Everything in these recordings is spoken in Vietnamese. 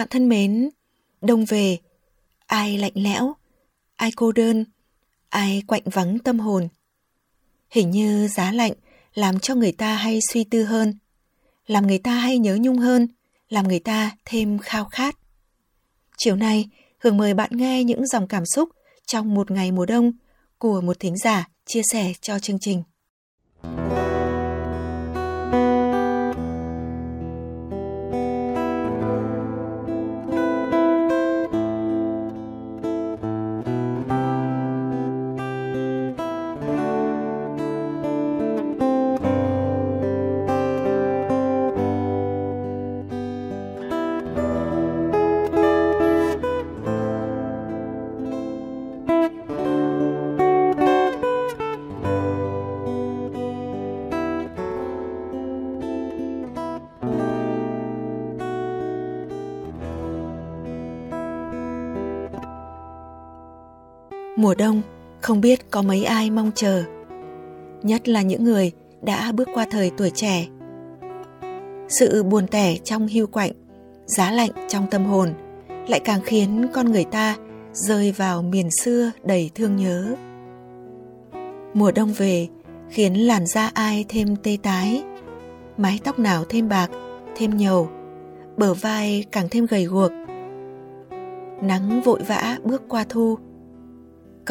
Bạn thân mến, đông về, ai lạnh lẽo, ai cô đơn, ai quạnh vắng tâm hồn. Hình như giá lạnh làm cho người ta hay suy tư hơn, làm người ta hay nhớ nhung hơn, làm người ta thêm khao khát. Chiều nay, Hường mời bạn nghe những dòng cảm xúc trong một ngày mùa đông của một thính giả chia sẻ cho chương trình. Mùa đông không biết có mấy ai mong chờ Nhất là những người đã bước qua thời tuổi trẻ. Sự buồn tẻ trong hưu quạnh Giá lạnh trong tâm hồn Lại càng khiến con người ta rơi vào miền xưa đầy thương nhớ. Mùa đông về khiến làn da ai thêm tê tái Mái tóc nào thêm bạc, thêm nhầu Bờ vai càng thêm gầy guộc. Nắng vội vã bước qua thu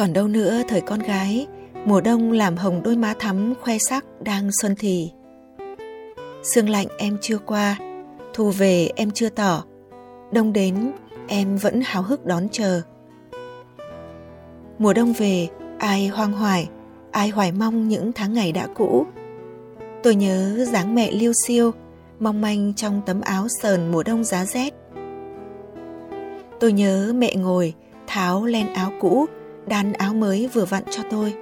còn đâu nữa thời con gái, mùa đông làm hồng đôi má thắm khoe sắc đang xuân thì. Sương lạnh em chưa qua, thu về em chưa tỏ, đông đến em vẫn háo hức đón chờ. Mùa đông về, ai hoang hoài, ai hoài mong những tháng ngày đã cũ. Tôi nhớ dáng mẹ liêu siêu, mong manh trong tấm áo sờn mùa đông giá rét. Tôi nhớ mẹ ngồi, tháo len áo cũ, đan áo mới vừa vặn cho tôi.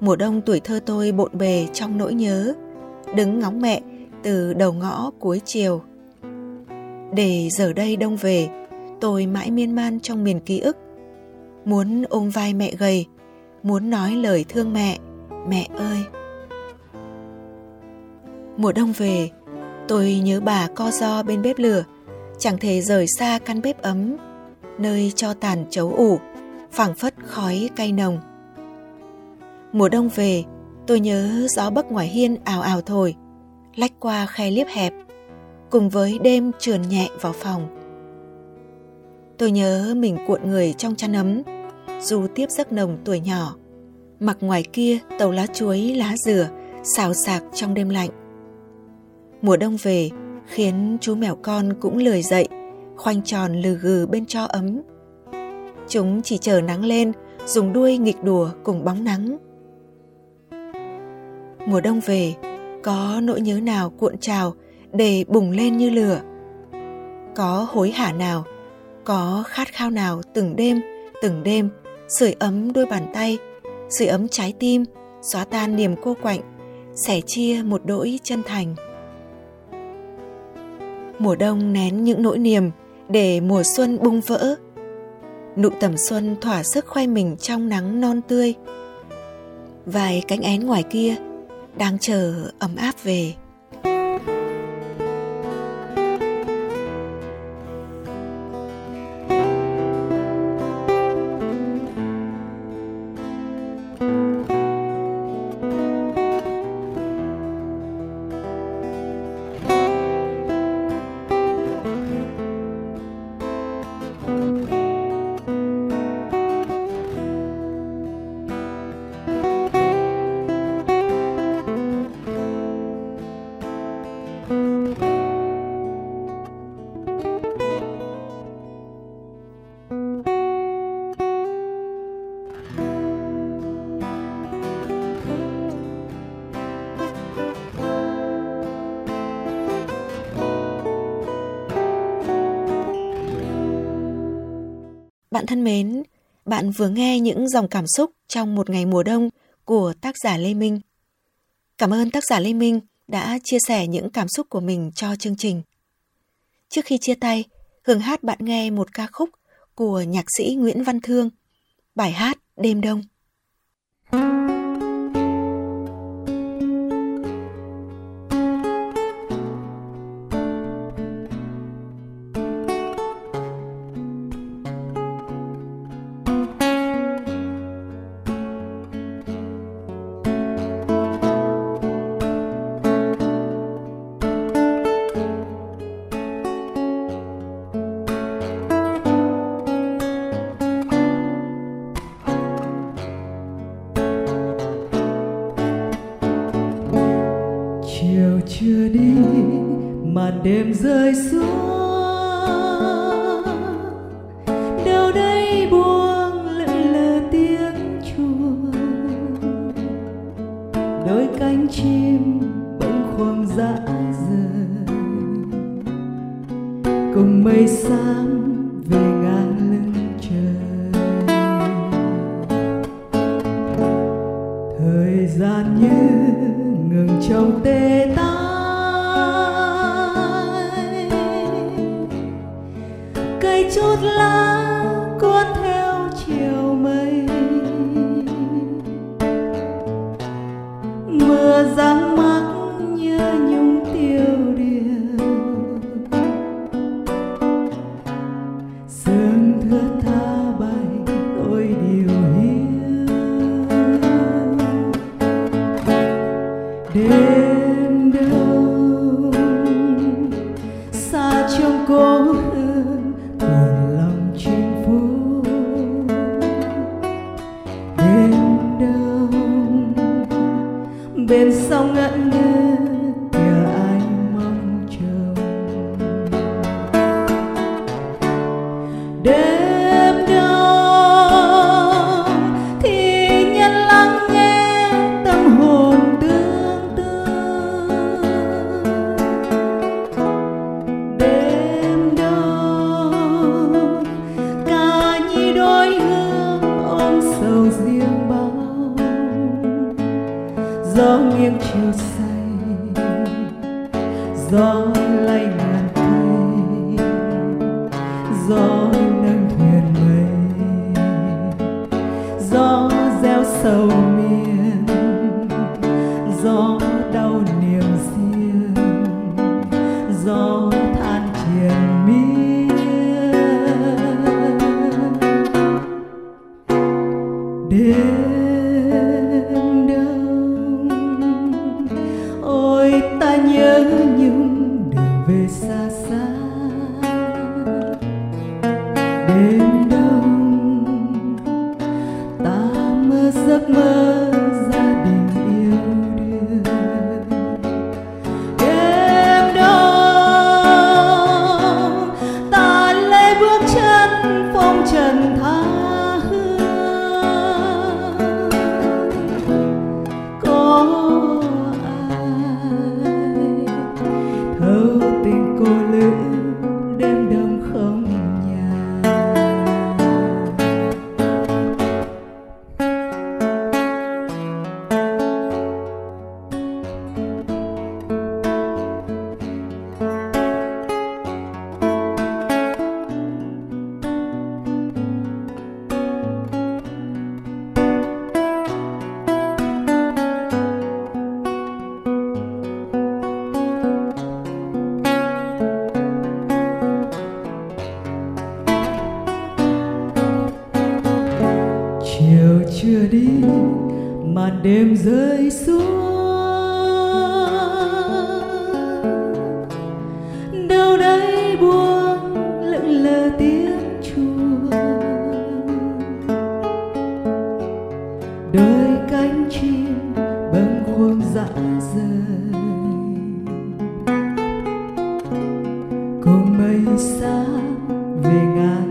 Mùa đông tuổi thơ tôi bộn bề trong nỗi nhớ, đứng ngóng mẹ từ đầu ngõ cuối chiều. Để giờ đây đông về, tôi mãi miên man trong miền ký ức. Muốn ôm vai mẹ gầy, muốn nói lời thương mẹ, mẹ ơi. Mùa đông về, tôi nhớ bà co do bên bếp lửa, chẳng thể rời xa căn bếp ấm, nơi cho tàn chấu ủ, phảng phất khói cay nồng. Mùa đông về, tôi nhớ gió bấc ngoài hiên ào ào thổi, lách qua khe liếp hẹp, cùng với đêm trườn nhẹ vào phòng. Tôi nhớ mình cuộn người trong chăn ấm, dù tiếp giấc nồng tuổi nhỏ, mặc ngoài kia tàu lá chuối lá dừa xào xạc trong đêm lạnh. Mùa đông về khiến chú mèo con cũng lười dậy, khoanh tròn lừ gừ bên cho ấm Chúng chỉ chờ nắng lên, dùng đuôi nghịch đùa cùng bóng nắng. Mùa đông về, có nỗi nhớ nào cuộn trào để bùng lên như lửa. Có hối hả nào, có khát khao nào từng đêm, từng đêm, sưởi ấm đôi bàn tay, sưởi ấm trái tim, xóa tan niềm cô quạnh, sẻ chia một đỗi chân thành. Mùa đông nén những nỗi niềm để mùa xuân bung vỡ, nụ tầm xuân thỏa sức khoe mình trong nắng non tươi. Vài cánh én ngoài kia đang chờ ấm áp về. Bạn thân mến, bạn vừa nghe những dòng cảm xúc trong một ngày mùa đông của tác giả Lê Minh. Cảm ơn tác giả Lê Minh đã chia sẻ những cảm xúc của mình cho chương trình. Trước khi chia tay, Hường hát bạn nghe một ca khúc của nhạc sĩ Nguyễn Văn Thương, bài hát Đêm Đông. thank you trong tê tái. Chút lá gió nghiêng chiều say, gió lay ngàn cây gió nâng thuyền mây gió gieo sầu miên, gió đau niềm riêng, gió than triền miên. Đêm chưa đi, mà đêm rơi xuống. Đâu đây buông lững lờ tiếng chuông. Đôi cánh chim bâng khuâng dã rời. Cùng mây xa về ngàn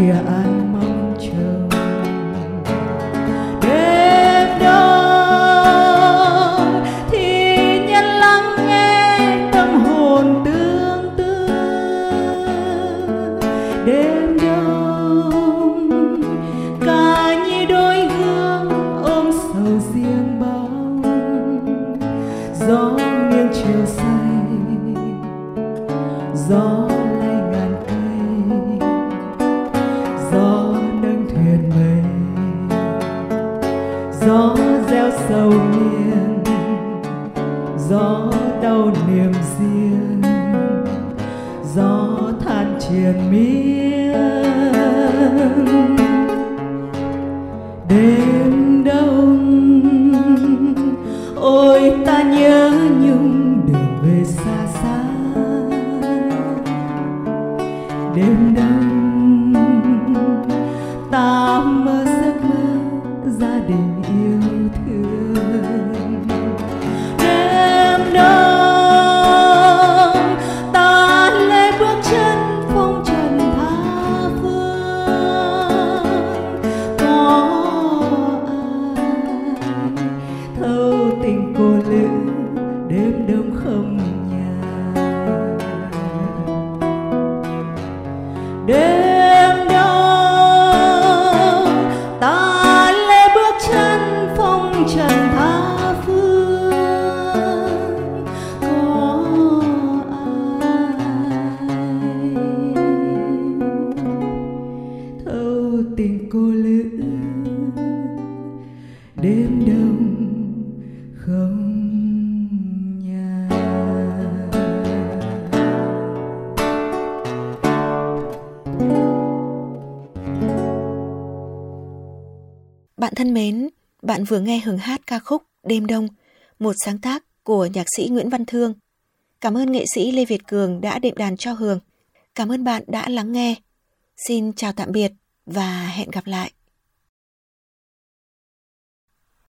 kìa ai gió than triền miên. Bạn thân mến, bạn vừa nghe hưởng hát ca khúc Đêm Đông, một sáng tác của nhạc sĩ Nguyễn Văn Thương. Cảm ơn nghệ sĩ Lê Việt Cường đã đệm đàn cho Hường. Cảm ơn bạn đã lắng nghe. Xin chào tạm biệt và hẹn gặp lại.